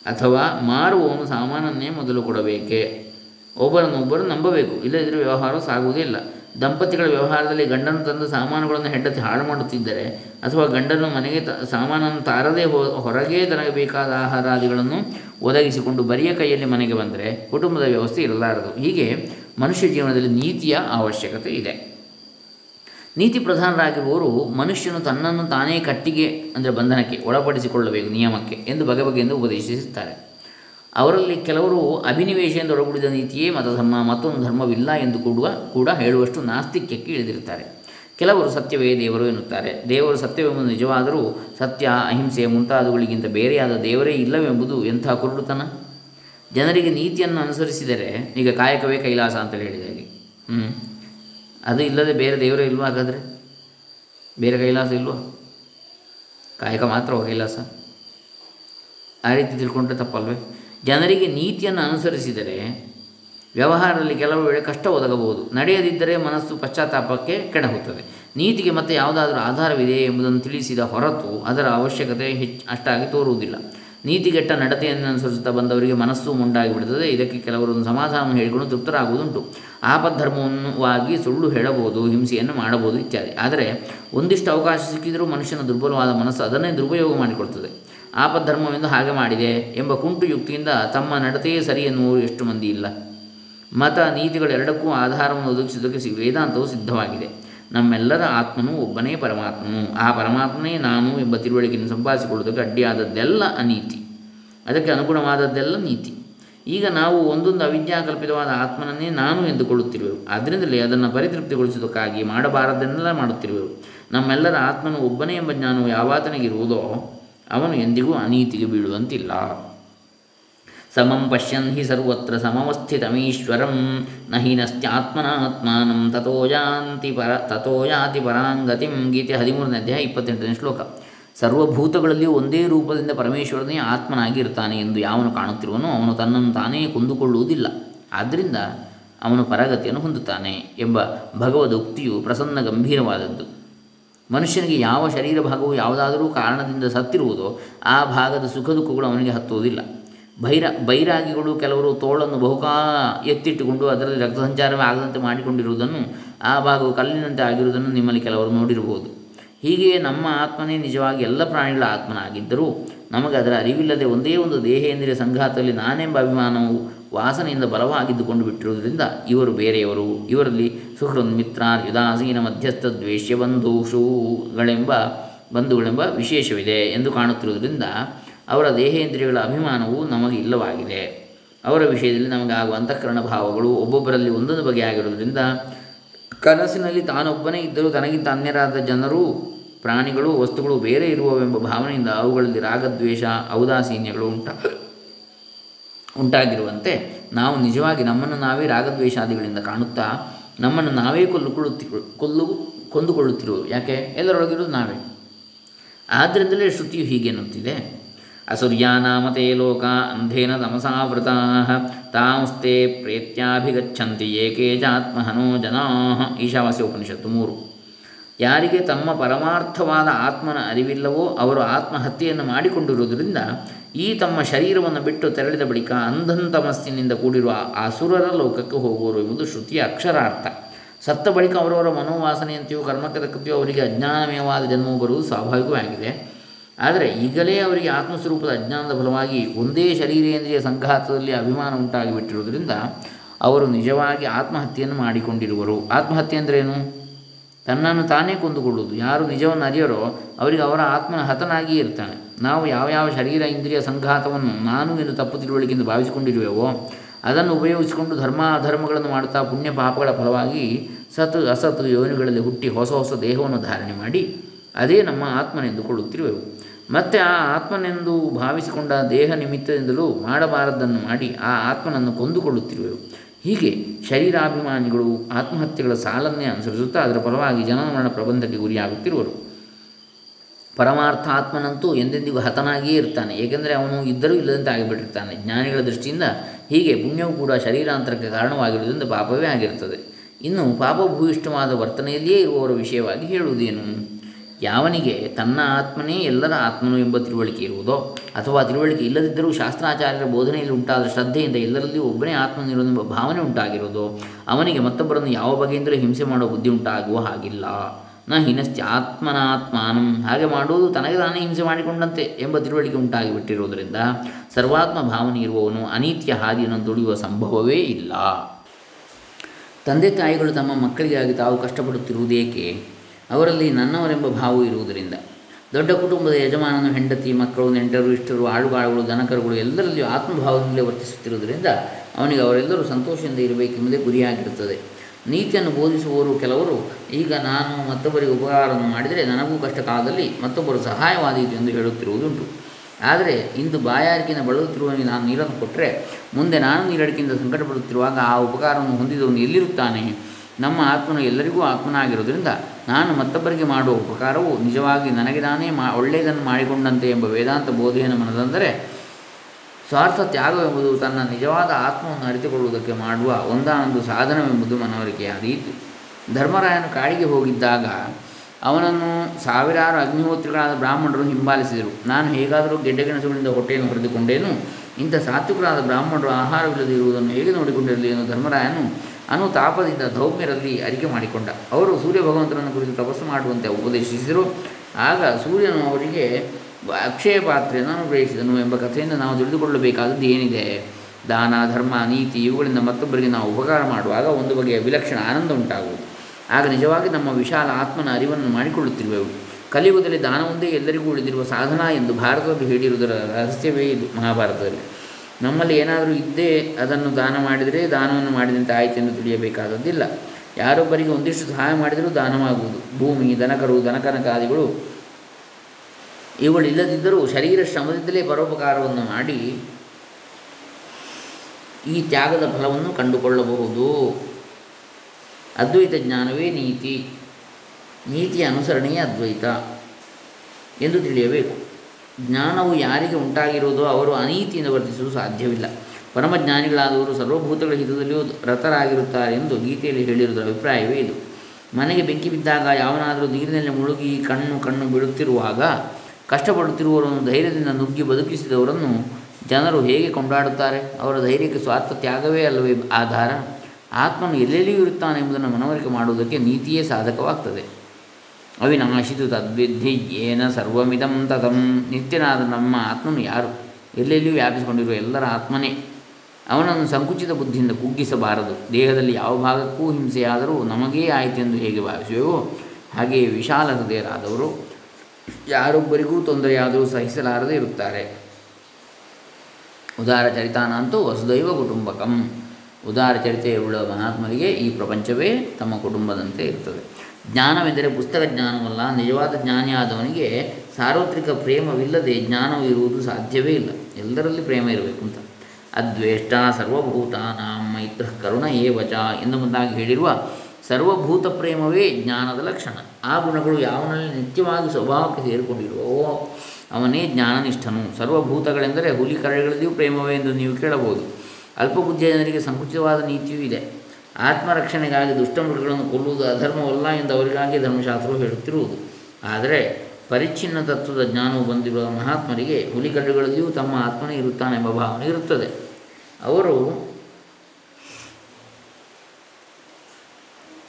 ಅಥವಾ ಮಾರುವವನು ಸಾಮಾನನ್ನೇ ಮೊದಲು ಕೊಡಬೇಕೆ? ಒಬ್ಬರನ್ನೊಬ್ಬರು ನಂಬಬೇಕು. ಇಲ್ಲದಿದ್ದರೆ ವ್ಯವಹಾರ ಸಾಗುವುದಿಲ್ಲ ದಂಪತಿಗಳ ವ್ಯವಹಾರದಲ್ಲಿ ಗಂಡನು ತಂದು ಸಾಮಾನುಗಳನ್ನು ಹೆಂಡತಿ ಹಾಳು ಮಾಡುತ್ತಿದ್ದರೆ ಅಥವಾ ಗಂಡನು ಮನೆಗೆ ತ, ಸಾಮಾನನ್ನು ತಾರದೇ ಹೋ, ಹೊರಗೇ ತರಬೇಕಾದ ಆಹಾರಾದಿಗಳನ್ನು ಒದಗಿಸಿಕೊಂಡು ಬರಿಯ ಕೈಯಲ್ಲಿ ಮನೆಗೆ ಬಂದರೆ ಕುಟುಂಬದ ವ್ಯವಸ್ಥೆ ಇರಲಾರದು. ಹೀಗೆ ಮನುಷ್ಯ ಜೀವನದಲ್ಲಿ ನೀತಿಯ ಅವಶ್ಯಕತೆ ಇದೆ. ನೀತಿ ಪ್ರಧಾನರಾಗಿರುವವರು ಮನುಷ್ಯನು ತನ್ನನ್ನು ತಾನೇ ಕಟ್ಟಿಗೆ, ಅಂದರೆ ಬಂಧನಕ್ಕೆ ಒಳಪಡಿಸಿಕೊಳ್ಳಬೇಕು ನಿಯಮಕ್ಕೆ ಎಂದು ಬಗೆ ಬಗೆಯಿಂದ ಉಪದೇಶಿಸುತ್ತಾರೆ. ಅವರಲ್ಲಿ ಕೆಲವರು ಅಭಿನಿವೇಶದಿಂದ ಒಳಗೂಡಿದ ನೀತಿಯೇ ಮತಧರ್ಮ, ಮತ್ತೊಂದು ಧರ್ಮವಿಲ್ಲ ಎಂದು ಕೂಡುವ ಕೂಡ ಹೇಳುವಷ್ಟು ನಾಸ್ತಿಕ್ಯಕ್ಕೆ ಇಳಿದಿರುತ್ತಾರೆ ಕೆಲವರು ಸತ್ಯವೇ ದೇವರು ಎನ್ನುತ್ತಾರೆ. ದೇವರು ಸತ್ಯವೆಂಬುದು ನಿಜವಾದರೂ ಸತ್ಯ, ಅಹಿಂಸೆ ಮುಂತಾದವುಗಳಿಗಿಂತ ಬೇರೆಯಾದ ದೇವರೇ ಇಲ್ಲವೆಂಬುದು ಎಂಥ ಕುರುಡುತನ? ಜನರಿಗೆ ನೀತಿಯನ್ನು ಅನುಸರಿಸಿದರೆ ಈಗ ಕಾಯಕವೇ ಕೈಲಾಸ ಅಂತೇಳಿ ಹೇಳಿದ ಹಾಗೆ. ಹ್ಞೂ ಅದು ಇಲ್ಲದೆ ಬೇರೆ ದೇವರೇ ಇಲ್ವಾ ಹಾಗಾದರೆ? ಬೇರೆ ಕೈಲಾಸ ಇಲ್ವಾ? ಕಾಯಕ ಮಾತ್ರ ಕೈಲಾಸ? ಆ ರೀತಿ ತಿಳ್ಕೊಂಡ್ರೆ ತಪ್ಪಲ್ವೇ? ಜನರಿಗೆ ನೀತಿಯನ್ನು ಅನುಸರಿಸಿದರೆ ವ್ಯವಹಾರದಲ್ಲಿ ಕೆಲವು ವೇಳೆ ಕಷ್ಟ ಒದಗಬಹುದು. ನಡೆಯದಿದ್ದರೆ ಮನಸ್ಸು ಪಶ್ಚಾತ್ತಾಪಕ್ಕೆ ಕೆಡಹುತ್ತದೆ. ನೀತಿಗೆ ಮತ್ತೆ ಯಾವುದಾದರೂ ಆಧಾರವಿದೆ ಎಂಬುದನ್ನು ತಿಳಿಸಿದ ಹೊರತು ಅದರ ಅವಶ್ಯಕತೆ ಹೆಚ್ಚು ಅಷ್ಟಾಗಿ ತೋರುವುದಿಲ್ಲ. ನೀತಿಗೆಟ್ಟ ನಡತೆಯನ್ನು ಅನುಸರಿಸುತ್ತಾ ಬಂದವರಿಗೆ ಮನಸ್ಸು ಮುಂಡಾಗಿ ಬಿಡುತ್ತದೆ ಇದಕ್ಕೆ ಕೆಲವರೊಂದು ಸಮಾಧಾನವನ್ನು ಹೇಳಿಕೊಂಡು ತೃಪ್ತರಾಗುವುದುಂಟು. ಆಪದ್ಧರ್ಮವಾಗಿ ಸುಳ್ಳು ಹೇಳಬಹುದು, ಹಿಂಸೆಯನ್ನು ಮಾಡಬಹುದು ಇತ್ಯಾದಿ. ಆದರೆ, ಒಂದಿಷ್ಟು ಅವಕಾಶ ಸಿಕ್ಕಿದರೂ ಮನುಷ್ಯನ ದುರ್ಬಲವಾದ ಮನಸ್ಸು ಅದನ್ನೇ ದುರುಪಯೋಗ ಮಾಡಿಕೊಳ್ತದೆ. ಆಪದ್ಧರ್ಮವೆಂದು ಹಾಗೆ ಮಾಡಿದೆ ಎಂಬ ಕುಂಟು ಯುಕ್ತಿಯಿಂದ ತಮ್ಮ ನಡತೆಯೇ ಸರಿ ಎನ್ನುವರು ಎಷ್ಟು ಮಂದಿ ಇಲ್ಲ. ಮತ ನೀತಿಗಳೆರಡಕ್ಕೂ ಆಧಾರವನ್ನು ಒದಗಿಸುವುದಕ್ಕೆ ವೇದಾಂತವು ಸಿದ್ಧವಾಗಿದೆ. ನಮ್ಮೆಲ್ಲರ ಆತ್ಮನು ಒಬ್ಬನೇ ಪರಮಾತ್ಮನು. ಆ ಪರಮಾತ್ಮನೇ ನಾನು ಎಂಬ ತಿಳುವಳಿಕೆಯನ್ನು ಸಂಪಾದಿಸಿಕೊಳ್ಳುವುದಕ್ಕೆ ಅಡ್ಡಿಯಾದದ್ದೆಲ್ಲ ಅನೀತಿ. ಅದಕ್ಕೆ ಅನುಗುಣವಾದದ್ದೆಲ್ಲ ನೀತಿ. ಈಗ ನಾವು ಒಂದೊಂದು ಅವಿದ್ಯಾಕಲ್ಪಿತವಾದ ಆತ್ಮನನ್ನೇ ನಾನು ಎಂದುಕೊಳ್ಳುತ್ತಿರುವೆವು. ಅದರಿಂದಲೇ ಅದನ್ನು ಪರಿತೃಪ್ತಿಗೊಳಿಸುವುದಕ್ಕಾಗಿ ಮಾಡಬಾರದನ್ನೆಲ್ಲ ಮಾಡುತ್ತಿರುವೆವು. ನಮ್ಮೆಲ್ಲರ ಆತ್ಮನು ಒಬ್ಬನೇ ಎಂಬ ಜ್ಞಾನವು ಯಾವಾತನಿಗಿರುವುದೋ ಅವನು ಎಂದಿಗೂ ಅನೀತಿಗೆ ಬೀಳುವಂತಿಲ್ಲ. ಸಮಂ ಪಶ್ಯನ್ ಹಿ ಸರ್ವತ್ರ ಸಮವಸ್ಥಿತಮೀಶ್ವರಂ ನ ಹೀನಸ್ತ್ಯಾತ್ಮನಾತ್ಮಾನಂ ತಥೋ ಯಾಂತಿ ಪರ ತಥೋ ಯಾತಿ ಪರಾಂಗತಿಂ, ಗೀತೆ ಹದಿಮೂರನೇ ಅಧ್ಯಾಯ ಇಪ್ಪತ್ತೆಂಟನೇ ಶ್ಲೋಕ. ಸರ್ವಭೂತಗಳಲ್ಲಿಯೂ ಒಂದೇ ರೂಪದಿಂದ ಪರಮೇಶ್ವರನೇ ಆತ್ಮನಾಗಿರ್ತಾನೆ ಎಂದು ಯಾವನು ಕಾಣುತ್ತಿರುವನೋ ಅವನು ತನ್ನನ್ನು ತಾನೇ ಕೊಂದುಕೊಳ್ಳುವುದಿಲ್ಲ. ಆದ್ದರಿಂದ ಅವನು ಪರಗತಿಯನ್ನು ಹೊಂದುತ್ತಾನೆ ಎಂಬ ಭಗವದುಕ್ತಿಯು ಪ್ರಸನ್ನ ಗಂಭೀರವಾದದ್ದು. ಮನುಷ್ಯನಿಗೆ ಯಾವ ಶರೀರ ಭಾಗವು ಯಾವುದಾದರೂ ಕಾರಣದಿಂದ ಸತ್ತಿರುವುದೋ ಆ ಭಾಗದ ಸುಖ ದುಃಖಗಳು ಅವನಿಗೆ ಹತ್ತುವುದಿಲ್ಲ. ಬೈರ ಬೈರಾಗಿಗಳು ಕೆಲವರು ತೋಳನ್ನು ಬಹುಕಾಲ ಎತ್ತಿಟ್ಟುಕೊಂಡು ಅದರಲ್ಲಿ ರಕ್ತ ಸಂಚಾರವೇ ಆಗದಂತೆ ಮಾಡಿಕೊಂಡಿರುವುದನ್ನು, ಆ ಭಾಗವು ಕಲ್ಲಿನಂತೆ ಆಗಿರುವುದನ್ನು ನಿಮ್ಮಲ್ಲಿ ಕೆಲವರು ನೋಡಿರಬಹುದು. ಹೀಗೆಯೇ ನಮ್ಮ ಆತ್ಮನೇ ನಿಜವಾಗಿ ಎಲ್ಲ ಪ್ರಾಣಿಗಳ ಆತ್ಮನಾಗಿದ್ದರೂ ನಮಗೆ ಅದರ ಅರಿವಿಲ್ಲದೆ ಒಂದೇ ಒಂದು ದೇಹೇಂದ್ರಿಯ ಸಂಘಾತದಲ್ಲಿ ನಾನೆಂಬ ಅಭಿಮಾನವು ವಾಸನೆಯಿಂದ ಬಲವಾಗಿದ್ದುಕೊಂಡು ಬಿಟ್ಟಿರುವುದರಿಂದ ಇವರು ಬೇರೆಯವರು. ಇವರಲ್ಲಿ ಸುಹೃನ್ ಮಿತ್ರ ಯುದಾಸೀನ ಮಧ್ಯಸ್ಥ ದ್ವೇಷ್ಯ ಬಂಧುಷುಗಳೆಂಬ ಬಂಧುಗಳೆಂಬ ವಿಶೇಷವಿದೆ ಎಂದು ಕಾಣುತ್ತಿರುವುದರಿಂದ ಅವರ ದೇಹೇಂದ್ರಿಯಗಳ ಅಭಿಮಾನವು ನಮಗೆ ಇಲ್ಲವಾಗಿದೆ. ಅವರ ವಿಷಯದಲ್ಲಿ ನಮಗಾಗುವ ಅಂತಃಕರಣ ಭಾವಗಳು ಒಬ್ಬೊಬ್ಬರಲ್ಲಿ ಒಂದೊಂದು ಬಗೆಯಾಗಿರುವುದರಿಂದ ಕನಸಿನಲ್ಲಿ ತಾನೊಬ್ಬನೇ ಇದ್ದರೂ ತನಗಿಂತ ಅನ್ಯರಾದ ಜನರು ಪ್ರಾಣಿಗಳು, ವಸ್ತುಗಳು ಬೇರೆ ಇರುವವೆಂಬ ಭಾವನೆಯಿಂದ ಅವುಗಳಲ್ಲಿ ರಾಗದ್ವೇಷ, ಔದಾಸೀನ್ಯಗಳು ಉಂಟ. ಉಂಟಾಗಿರುವಂತೆ ನಾವು ನಿಜವಾಗಿ ನಮ್ಮನ್ನು ನಾವೇ ರಾಗದ್ವೇಷಾದಿಗಳಿಂದ ಕಾಣುತ್ತಾ, ನಮ್ಮನ್ನು ನಾವೇ ಕೊಲ್ಲುಕೊಳ್ಳುತ್ತಿ ಕೊಲ್ಲು ಕೊಂದುಕೊಳ್ಳುತ್ತಿರುವುದು. ಯಾಕೆ? ಎಲ್ಲರೊಳಗಿರೋದು ನಾವೇ. ಆದ್ದರಿಂದಲೇ ಶ್ರುತಿಯು ಹೀಗೆ ಎನ್ನುತ್ತಿದೆ. ಅಸುರ್ಯಾನಾಮತೆ ಲೋಕ ಅಂಧೇನ ತಮಸಾವೃತಾ ತಾಂಸ್ತೆ ಪ್ರೇತ್ಯಾಭಿಗಚ್ಚಂತಿ ಏಕೇಜಾತ್ಮಹನೋ ಜನಾ. ಈಶಾವಾಸ್ಯ ಉಪನಿಷತ್ತು ಮೂರು. ಯಾರಿಗೆ ತಮ್ಮ ಪರಮಾರ್ಥವಾದ ಆತ್ಮನ ಅರಿವಿಲ್ಲವೋ ಅವರು ಆತ್ಮಹತ್ಯೆಯನ್ನು ಮಾಡಿಕೊಂಡಿರುವುದರಿಂದ ಈ ತಮ್ಮ ಶರೀರವನ್ನು ಬಿಟ್ಟು ತೆರಳಿದ ಬಳಿಕ ಅಂಧಂತಮಸ್ಸಿನಿಂದ ಕೂಡಿರುವ ಅಸುರರ ಲೋಕಕ್ಕೆ ಹೋಗುವರು ಎಂಬುದು ಶ್ರುತಿಯ ಅಕ್ಷರಾರ್ಥ. ಸತ್ತ ಬಳಿಕ ಅವರವರ ಮನೋವಾಸನೆಯಂತೆಯೂ ಕರ್ಮಕ್ಕೆ ತಕ್ಕಂತೆಯೂ ಅವರಿಗೆ ಅಜ್ಞಾನಮಯವಾದ ಜನ್ಮವು ಬರುವುದು ಸ್ವಾಭಾವಿಕವಾಗಿದೆ ಆದರೆ ಈಗಲೇ ಅವರಿಗೆ ಆತ್ಮಸ್ವರೂಪದ ಅಜ್ಞಾನದ ಫಲವಾಗಿ ಒಂದೇ ಶರೀರೇಂದ್ರಿಯ ಸಂಘಾತದಲ್ಲಿ ಅಭಿಮಾನ ಉಂಟಾಗಿಬಿಟ್ಟಿರುವುದರಿಂದ ಅವರು ನಿಜವಾಗಿ ಆತ್ಮಹತ್ಯೆಯನ್ನು ಮಾಡಿಕೊಂಡಿರುವರು. ಆತ್ಮಹತ್ಯೆ ಅಂದ್ರೇನು? ತನ್ನನ್ನು ತಾನೇ ಕೊಂದುಕೊಳ್ಳುವುದು. ಯಾರು ನಿಜವನ್ನು ಅರಿಯರೋ ಅವರಿಗೆ ಅವರ ಆತ್ಮನ ಹತನಾಗಿಯೇ ಇರ್ತಾನೆ. ನಾವು ಯಾವ ಯಾವ ಶರೀರ ಇಂದ್ರಿಯ ಸಂಘಾತವನ್ನು ನಾನು ಎಂದು ತಪ್ಪು ತಿಳುವಳಿಕೆಯಿಂದ ಭಾವಿಸಿಕೊಂಡಿರುವೆವೋ, ಅದನ್ನು ಉಪಯೋಗಿಸಿಕೊಂಡು ಧರ್ಮ ಅಧರ್ಮಗಳನ್ನು ಮಾಡುತ್ತಾ ಪುಣ್ಯ ಪಾಪಗಳ ಫಲವಾಗಿ ಸತ್ ಅಸತ್ ಯೋನಿಗಳಲ್ಲಿ ಹುಟ್ಟಿ ಹೊಸ ಹೊಸ ದೇಹವನ್ನು ಧಾರಣೆ ಮಾಡಿ ಅದೇ ನಮ್ಮ ಆತ್ಮನೆಂದು ಕೊಳ್ಳುತ್ತಿರುವೆವು ಮತ್ತೆ ಆ ಆತ್ಮನೆಂದು ಭಾವಿಸಿಕೊಂಡ ದೇಹ ನಿಮಿತ್ತದಿಂದಲೂ ಮಾಡಬಾರದನ್ನು ಮಾಡಿ ಆ ಆತ್ಮನನ್ನು ಕೊಂದುಕೊಳ್ಳುತ್ತಿರುವೆವು. ಹೀಗೆ ಶರೀರಾಭಿಮಾನಿಗಳು ಆತ್ಮಹತ್ಯೆಗಳ ಸಾಲನ್ನೇ ಅನುಸರಿಸುತ್ತಾ ಅದರ ಫಲವಾಗಿ ಜನನ ಮರಣ ಪ್ರಬಂಧಕ್ಕೆ ಗುರಿಯಾಗುತ್ತಿರುವರು. ಪರಮಾರ್ಥ ಆತ್ಮನಂತೂ ಎಂದೆಂದಿಗೂ ಹತನಾಗಿಯೇ ಇರ್ತಾನೆ. ಏಕೆಂದರೆ ಅವನು ಇದ್ದರೂ ಇಲ್ಲದಂತೆ ಆಗಿಬಿಟ್ಟಿರ್ತಾನೆ. ಜ್ಞಾನಿಗಳ ದೃಷ್ಟಿಯಿಂದ ಹೀಗೆ ಪುಣ್ಯವು ಕೂಡ ಶರೀರಾಂತರಕ್ಕೆ ಕಾರಣವಾಗಿರುವುದರಿಂದ ಪಾಪವೇ ಆಗಿರುತ್ತದೆ. ಇನ್ನು ಪಾಪಭೂಯಿಷ್ಟವಾದ ವರ್ತನೆಯಲ್ಲಿಯೇ ಇರುವವರ ವಿಷಯವಾಗಿ ಹೇಳುವುದೇನು? ಯಾವನಿಗೆ ತನ್ನ ಆತ್ಮನೇ ಎಲ್ಲರ ಆತ್ಮನು ಎಂಬ ತಿಳುವಳಿಕೆ ಇರುವುದೋ, ಅಥವಾ ತಿಳುವಳಿಕೆ ಇಲ್ಲದಿದ್ದರೂ ಶಾಸ್ತ್ರಾಚಾರ್ಯರ ಬೋಧನೆಯಲ್ಲಿ ಉಂಟಾದ ಶ್ರದ್ಧೆಯಿಂದ ಎಲ್ಲರಲ್ಲಿಯೂ ಒಬ್ಬನೇ ಆತ್ಮನಿರುವುದೆಂಬ ಭಾವನೆ ಉಂಟಾಗಿರುವುದೋ, ಅವನಿಗೆ ಮತ್ತೊಬ್ಬರನ್ನು ಯಾವ ಬಗೆಯಿಂದಲೂ ಹಿಂಸೆ ಮಾಡುವ ಬುದ್ಧಿ ಉಂಟಾಗುವ ಹಾಗಿಲ್ಲ. ನ ಹಿನಸ್ತಿ ಆತ್ಮನಾತ್ಮಾನಂ ಹಾಗೆ ಮಾಡುವುದು ತನಗೆ ತಾನೇ ಹಿಂಸೆ ಮಾಡಿಕೊಂಡಂತೆ ಎಂಬ ತಿಳುವಳಿಕೆ ಉಂಟಾಗಿಬಿಟ್ಟಿರುವುದರಿಂದ ಸರ್ವಾತ್ಮ ಭಾವನೆ ಇರುವವನು ಅನೀತಿಯ ಹಾದಿಯನ್ನು ದುಡಿಯುವ ಸಂಭವವೇ ಇಲ್ಲ. ತಂದೆ ತಾಯಿಗಳು ತಮ್ಮ ಮಕ್ಕಳಿಗಾಗಿ ತಾವು ಕಷ್ಟಪಡುತ್ತಿರುವುದೇಕೆ? ಅವರಲ್ಲಿ ನನ್ನವರೆಂಬ ಭಾವವು ಇರುವುದರಿಂದ. ದೊಡ್ಡ ಕುಟುಂಬದ ಯಜಮಾನನು, ಹೆಂಡತಿ, ಮಕ್ಕಳು, ನೆಂಟರು, ಇಷ್ಟರು, ಆಳುಗಾಳುಗಳು, ದನಕರುಗಳು ಎಲ್ಲರಲ್ಲಿಯೂ ಆತ್ಮಭಾವದಿಂದಲೇ ವರ್ತಿಸುತ್ತಿರುವುದರಿಂದ ಅವನಿಗೆ ಅವರೆಲ್ಲರೂ ಸಂತೋಷದಿಂದ ಇರಬೇಕೆಂಬುದೇ ಗುರಿಯಾಗಿರುತ್ತದೆ. ನೀತಿಯನ್ನು ಬೋಧಿಸುವವರು ಕೆಲವರು, ಈಗ ನಾನು ಮತ್ತೊಬ್ಬರಿಗೆ ಉಪಕಾರವನ್ನು ಮಾಡಿದರೆ ನನಗೂ ಕಷ್ಟ ಕಾಲದಲ್ಲಿ ಮತ್ತೊಬ್ಬರು ಸಹಾಯವಾದೀತು ಎಂದು ಹೇಳುತ್ತಿರುವುದುಂಟು. ಆದರೆ ಇಂದು ಬಾಯಾರಿಕೆಯಿಂದ ಬಳಲುತ್ತಿರುವವನಿಗೆ ನಾನು ನೀರನ್ನು ಕೊಟ್ಟರೆ, ಮುಂದೆ ನಾನು ನೀರಡಿಕೆಯಿಂದ ಸಂಕಟಪಡುತ್ತಿರುವಾಗ ಆ ಉಪಕಾರವನ್ನು ಹೊಂದಿದವನು ಎಲ್ಲಿರುತ್ತಾನೆ? ನಮ್ಮ ಆತ್ಮನು ಎಲ್ಲರಿಗೂ ಆತ್ಮನಾಗಿರುವುದರಿಂದ ನಾನು ಮತ್ತೊಬ್ಬರಿಗೆ ಮಾಡುವ ಉಪಕಾರವು ನಿಜವಾಗಿ ನನಗೆ ನಾನೇ ಮಾ ಒಳ್ಳೆಯದನ್ನು ಮಾಡಿಕೊಂಡಂತೆ ಎಂಬ ವೇದಾಂತ ಬೋಧೆಯನ್ನು ಮನದಂದರೆ ಸ್ವಾರ್ಥ ತ್ಯಾಗವೆಂಬುದು ತನ್ನ ನಿಜವಾದ ಆತ್ಮವನ್ನು ಅರಿತುಕೊಳ್ಳುವುದಕ್ಕೆ ಮಾಡುವ ಒಂದಾನೊಂದು ಸಾಧನವೆಂಬುದು ಮನವರಿಕೆಯಾದೀತು ಧರ್ಮರಾಯನು ಕಾಡಿಗೆ ಹೋಗಿದ್ದಾಗ ಅವನನ್ನು ಸಾವಿರಾರು ಅಗ್ನಿಹೋತ್ರಿಗಳಾದ ಬ್ರಾಹ್ಮಣರು ಹಿಂಬಾಲಿಸಿದರು. ನಾನು ಹೇಗಾದರೂ ಗೆಡ್ಡೆಗೆಣಸುಗಳಿಂದ ಹೊಟ್ಟೆಯನ್ನು ಹೊಡೆದುಕೊಂಡೇನು ಇಂಥ ಸಾತ್ವಿಕರಾದ ಬ್ರಾಹ್ಮಣರು ಆಹಾರವಿಲ್ಲದೆ ಇರುವುದನ್ನು ಹೇಗೆ ನೋಡಿಕೊಂಡಿರಲಿ ಎಂದು ಧರ್ಮರಾಯನು ಅನುತಾಪದಿಂದ ಧೌಮ್ಯರಲ್ಲಿ ಅರಿಕೆ ಮಾಡಿಕೊಂಡ. ಅವರು ಸೂರ್ಯ ಭಗವಂತನನ್ನು ಕುರಿತು ತಪಸ್ಸು ಮಾಡುವಂತೆ ಉಪದೇಶಿಸಿದರು. ಆಗ ಸೂರ್ಯನು ಅವರಿಗೆ, ಅಕ್ಷಯ ಪಾತ್ರೆಯನ್ನು ಅನುಗ್ರಹಿಸಿದನು ಎಂಬ ಕಥೆಯಿಂದ ನಾವು ತಿಳಿದುಕೊಳ್ಳಬೇಕಾದದ್ದು ಏನಿದೆ? ದಾನ, ಧರ್ಮ, ನೀತಿ ಇವುಗಳಿಂದ ಮತ್ತೊಬ್ಬರಿಗೆ ನಾವು ಉಪಕಾರ ಮಾಡುವಾಗ ಒಂದು ಬಗೆಯ ವಿಲಕ್ಷಣ ಆನಂದ ಉಂಟಾಗುವುದು. ಆಗ ನಿಜವಾಗಿ ನಮ್ಮ ವಿಶಾಲ ಆತ್ಮನ ಅರಿವನ್ನು ಮಾಡಿಕೊಳ್ಳುತ್ತಿರುವೆವು. ಕಲಿಯುಗದಲ್ಲಿ ದಾನವೊಂದೇ ಎಲ್ಲರಿಗೂ ಉಳಿದಿರುವ ಸಾಧನ ಎಂದು ಭಾರತದಲ್ಲಿ ಹೇಳಿರುವುದರ ರಹಸ್ಯವೇ ಇದು ಮಹಾಭಾರತದಲ್ಲಿ. ನಮ್ಮಲ್ಲಿ ಏನಾದರೂ ಇದ್ದೇ ಅದನ್ನು ದಾನ ಮಾಡಿದರೆ ದಾನವನ್ನು ಮಾಡಿದಂತೆ ಆಯಿತು ಎಂದು ತಿಳಿಯಬೇಕಾದದ್ದಿಲ್ಲ. ಯಾರೊಬ್ಬರಿಗೆ ಒಂದಿಷ್ಟು ಸಹಾಯ ಮಾಡಿದರೂ ದಾನವಾಗುವುದು. ಭೂಮಿ, ದನಕರು, ದನಕನಕಾದಿಗಳು ಇವುಗಳಿಲ್ಲದಿದ್ದರೂ ಶರೀರ ಶ್ರಮದಿಂದಲೇ ಪರೋಪಕಾರವನ್ನು ಮಾಡಿ ಈ ತ್ಯಾಗದ ಫಲವನ್ನು ಕಂಡುಕೊಳ್ಳಬಹುದು. ಅದ್ವೈತ ಜ್ಞಾನವೇ ನೀತಿ. ನೀತಿಯ ಅನುಸರಣೆಯೇ ಅದ್ವೈತ ಎಂದು ತಿಳಿಯಬೇಕು. ಜ್ಞಾನವು ಯಾರಿಗೆ ಉಂಟಾಗಿರುವುದೋ ಅವರು ಅನೀತಿಯಿಂದ ವರ್ತಿಸಲು ಸಾಧ್ಯವಿಲ್ಲ. ಪರಮಜ್ಞಾನಿಗಳಾದವರು ಸರ್ವಭೂತಗಳ ಹಿತದಲ್ಲಿಯೂ ರತರಾಗಿರುತ್ತಾರೆ ಎಂದು ಗೀತೆಯಲ್ಲಿ ಹೇಳಿರುವುದರ ಅಭಿಪ್ರಾಯವೇ ಇದು. ಮನೆಗೆ ಬೆಂಕಿ ಬಿದ್ದಾಗ ಯಾವನಾದರೂ ನೀರಿನಲ್ಲಿ ಮುಳುಗಿ ಕಣ್ಣು ಕಣ್ಣು ಬಿಡುತ್ತಿರುವಾಗ ಕಷ್ಟಪಡುತ್ತಿರುವವರನ್ನು ಧೈರ್ಯದಿಂದ ನುಗ್ಗಿ ಬದುಕಿಸಿದವರನ್ನು ಜನರು ಹೇಗೆ ಕೊಂಡಾಡುತ್ತಾರೆ? ಅವರ ಧೈರ್ಯಕ್ಕೆ ಸ್ವಾರ್ಥ ತ್ಯಾಗವೇ ಅಲ್ಲವೇ ಆಧಾರ? ಆತ್ಮನು ಎಲ್ಲೆಲ್ಲಿಯೂ ಇರುತ್ತಾನೆ ಎಂಬುದನ್ನು ಮನವರಿಕೆ ಮಾಡುವುದಕ್ಕೆ ನೀತಿಯೇ ಸಾಧಕವಾಗ್ತದೆ. ಅವಿನಾಶಿತು ತದ್ವಿಧಿ ಏನ ಸರ್ವಮಿದಂ ತತಂ ನಿತ್ಯನಾದ ನಮ್ಮ ಆತ್ಮನು ಯಾರು? ಎಲ್ಲೆಲ್ಲಿಯೂ ವ್ಯಾಪಿಸಿಕೊಂಡಿರುವ ಎಲ್ಲರ ಆತ್ಮನೇ. ಅವನನ್ನು ಸಂಕುಚಿತ ಬುದ್ಧಿಯಿಂದ ಕುಗ್ಗಿಸಬಾರದು. ದೇಹದಲ್ಲಿ ಯಾವ ಭಾಗಕ್ಕೂ ಹಿಂಸೆಯಾದರೂ ನಮಗೇ ಆಯಿತೆಂದು ಹೇಗೆ ಭಾವಿಸುವೆವೋ, ಹಾಗೆಯೇ ವಿಶಾಲ ಹೃದಯರಾದವರು ಯಾರೊಬ್ಬರಿಗೂ ತೊಂದರೆಯಾದರೂ ಸಹಿಸಲಾರದೆ ಇರುತ್ತಾರೆ. ಉದಾರ ಚರಿತಾನಂತೂ ವಸುದೈವ ಕುಟುಂಬಕಂ. ಉದಾರ ಚರಿತೆಯುಳ್ಳ ಮಹಾತ್ಮರಿಗೆ ಈ ಪ್ರಪಂಚವೇ ತಮ್ಮ ಕುಟುಂಬದಂತೆ ಇರ್ತದೆ ಜ್ಞಾನವೆಂದರೆ ಪುಸ್ತಕ ಜ್ಞಾನವಲ್ಲ, ನಿಜವಾದ ಜ್ಞಾನಿಯಾದವನಿಗೆ ಸಾರ್ವತ್ರಿಕ ಪ್ರೇಮವಿಲ್ಲದೆ ಜ್ಞಾನವು ಇರುವುದು ಸಾಧ್ಯವೇ ಇಲ್ಲ. ಎಲ್ಲರಲ್ಲಿ ಪ್ರೇಮ ಇರಬೇಕು ಅಂತ. ಅದ್ವೇಷ್ಟ ಸರ್ವಭೂತಾನಾಂ ಮೈತ್ರ ಕರುಣ ಏ ವಚ ಎಂದು ಮುಂದಾಗಿ ಹೇಳಿರುವ ಸರ್ವಭೂತ ಪ್ರೇಮವೇ ಜ್ಞಾನದ ಲಕ್ಷಣ. ಆ ಗುಣಗಳು ಯಾವನಲ್ಲಿ ನಿತ್ಯವಾಗಿ ಸ್ವಭಾವಕ್ಕೆ ಸೇರಿಕೊಂಡಿರುವವೋ ಅವನೇ ಜ್ಞಾನನಿಷ್ಠನು. ಸರ್ವಭೂತಗಳೆಂದರೆ ಹುಲಿ ಕರಡಿಗಳಲ್ಲಿಯೂ ಪ್ರೇಮವೇ ಎಂದು ನೀವು ಕೇಳಬಹುದು. ಅಲ್ಪಬುದ್ಧಿಯ ಜನರಿಗೆ ಸಂಕುಚಿತವಾದ ನೀತಿಯೂ ಇದೆ. ಆತ್ಮರಕ್ಷಣೆಗಾಗಿ ದುಷ್ಟಮೃಗಗಳನ್ನು ಕೊಲ್ಲುವುದು ಅಧರ್ಮವಲ್ಲ ಎಂದು ಅವರಿಗಾಗಿ ಧರ್ಮಶಾಸ್ತ್ರವು ಹೇಳುತ್ತಿರುವುದು. ಆದರೆ ಪರಿಚ್ಛಿನ್ನ ತತ್ವದ ಜ್ಞಾನವು ಬಂದಿರುವ ಮಹಾತ್ಮರಿಗೆ ಹುಲಿಕರಡುಗಳಲ್ಲಿಯೂ ತಮ್ಮ ಆತ್ಮನೇ ಇರುತ್ತಾನೆ ಎಂಬ ಭಾವನೆ ಇರುತ್ತದೆ. ಅವರು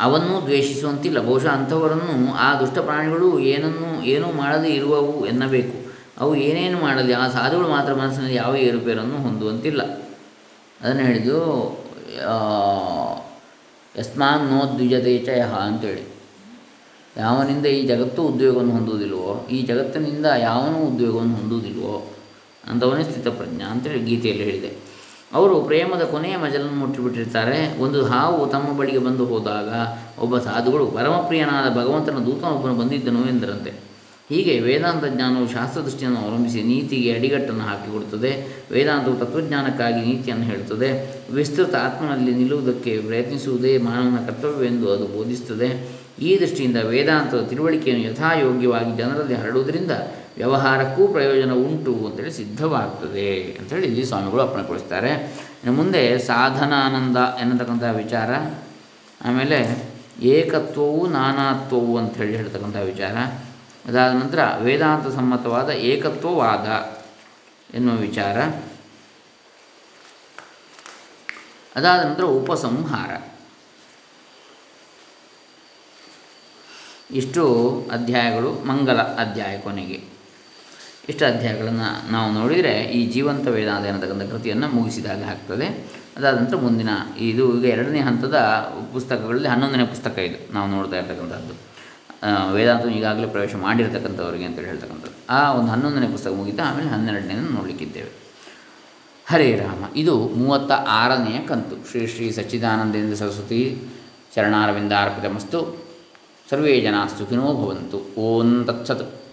ಅವನ್ನು ದ್ವೇಷಿಸುವಂತಿಲ್ಲ. ಬಹುಶಃ ಅಂಥವರನ್ನು ಆ ದುಷ್ಟ ಪ್ರಾಣಿಗಳು ಏನನ್ನು ಏನೂ ಮಾಡದೇ ಇರುವವು ಎನ್ನಬೇಕು. ಅವು ಏನೇನು ಮಾಡಲಿ ಆ ಸಾಧುಗಳು ಮಾತ್ರ ಮನಸ್ಸಿನಲ್ಲಿ ಯಾವ ಏರುಪೇರನ್ನು ಹೊಂದುವಂತಿಲ್ಲ. ಅದನ್ನು ಹೇಳಿದ್ದು ಯಸ್ಮಾನ್ ನೋ ದ್ವಿಜತೆ ಚಯ ಅಂತೇಳಿ. ಯಾವನಿಂದ ಈ ಜಗತ್ತು ಉದ್ಯೋಗವನ್ನು ಹೊಂದುವುದಿಲ್ವೋ ಈ ಜಗತ್ತಿನಿಂದ ಯಾವನೂ ಉದ್ಯೋಗವನ್ನು ಹೊಂದುವುದಿಲ್ವೋ ಅಂಥವನೇ ಸ್ಥಿತಪ್ರಜ್ಞ ಅಂತೇಳಿ ಗೀತೆಯಲ್ಲಿ ಹೇಳಿದೆ. ಅವರು ಪ್ರೇಮದ ಕೊನೆಯ ಮಜಲನ್ನು ಮುಟ್ಟಿಬಿಟ್ಟಿರ್ತಾರೆ ಒಂದು ಹಾವು ತಮ್ಮ ಬಳಿಗೆ ಬಂದು ಹೋದಾಗ ಒಬ್ಬ ಸಾಧುಗಳು ಪರಮಪ್ರಿಯನಾದ ಭಗವಂತನ ದೂತನೊಬ್ಬನು ಬಂದಿದ್ದನು ಎಂದರಂತೆ. ಹೀಗೆ ವೇದಾಂತ ಜ್ಞಾನವು ಶಾಸ್ತ್ರದೃಷ್ಟಿಯನ್ನು ಅವಲಂಬಿಸಿ ನೀತಿಗೆ ಅಡಿಗಟ್ಟನ್ನು ಹಾಕಿಕೊಡುತ್ತದೆ. ವೇದಾಂತವು ತತ್ವಜ್ಞಾನಕ್ಕಾಗಿ ನೀತಿಯನ್ನು ಹೇಳುತ್ತದೆ. ವಿಸ್ತೃತ ಆತ್ಮನಲ್ಲಿ ನಿಲ್ಲುವುದಕ್ಕೆ ಪ್ರಯತ್ನಿಸುವುದೇ ಮಾನವನ ಕರ್ತವ್ಯವೆಂದು ಅದು ಬೋಧಿಸುತ್ತದೆ. ಈ ದೃಷ್ಟಿಯಿಂದ ವೇದಾಂತದ ತಿಳುವಳಿಕೆಯನ್ನು ಯಥಾಯೋಗ್ಯವಾಗಿ ಜನರಲ್ಲಿ ಹರಡುವುದರಿಂದ ವ್ಯವಹಾರಕ್ಕೂ ಪ್ರಯೋಜನ ಉಂಟು ಅಂತೇಳಿ ಸಿದ್ಧವಾಗ್ತದೆ ಅಂತೇಳಿ ಇಲ್ಲಿ ಸ್ವಾಮಿಗಳು ಅಪ್ಪಣೆಗೊಳಿಸ್ತಾರೆ ಇನ್ನು ಮುಂದೆ ಸಾಧನಾನಂದ ಎನ್ನತಕ್ಕಂಥ ವಿಚಾರ, ಆಮೇಲೆ ಏಕತ್ವವು ನಾನಾತ್ವವು ಅಂತ ಹೇಳಿ ಹೇಳ್ತಕ್ಕಂಥ ವಿಚಾರ. ಅದಾದ ನಂತರ ವೇದಾಂತ ಸಮ್ಮತವಾದ ಏಕತ್ವವಾದ ಎನ್ನುವ ವಿಚಾರ. ಅದಾದ ನಂತರ ಉಪಸಂಹಾರ. ಇಷ್ಟು ಅಧ್ಯಾಯಗಳು ಮಂಗಲ ಅಧ್ಯಾಯ ಕೊನೆಗೆ. ಇಷ್ಟು ಅಧ್ಯಾಯಗಳನ್ನು ನಾವು ನೋಡಿದರೆ ಈ ಜೀವಂತ ವೇದಾಂತ ಎನ್ನತಕ್ಕಂಥ ಕೃತಿಯನ್ನು ಮುಗಿಸಿದಾಗ ಆಗ್ತದೆ. ಅದಾದ ನಂತರ ಮುಂದಿನ, ಇದು ಈಗ ಎರಡನೇ ಹಂತದ ಪುಸ್ತಕಗಳಲ್ಲಿ ಹನ್ನೊಂದನೇ ಪುಸ್ತಕ ಇದು ನಾವು ನೋಡ್ತಾ ಇರ್ತಕ್ಕಂಥದ್ದು. ವೇದಾಂತ ಈಗಾಗಲೇ ಪ್ರವೇಶ ಮಾಡಿರ್ತಕ್ಕಂಥವ್ರಿಗೆ ಅಂತೇಳಿ ಹೇಳ್ತಕ್ಕಂಥದ್ದು. ಆ ಒಂದು ಹನ್ನೊಂದನೇ ಪುಸ್ತಕ ಮುಗಿತು ಆಮೇಲೆ ಹನ್ನೆರಡನೇ ನೋಡಲಿಕ್ಕಿದ್ದೇವೆ. ಹರೇ ರಾಮ, ಇದು ಮೂವತ್ತ ಆರನೆಯ ಕಂತು. ಶ್ರೀ ಶ್ರೀ ಸಚ್ಚಿದಾನಂದೇಂದ್ರ ಸರಸ್ವತಿ ಚರಣಾರವಿಂದಾರ್ಪಿತಮಸ್ತು. ಸರ್ವೇ ಜನ ಸುಖಿನೋ ಭವಂತು. ಓಂ ತತ್ಸತ್.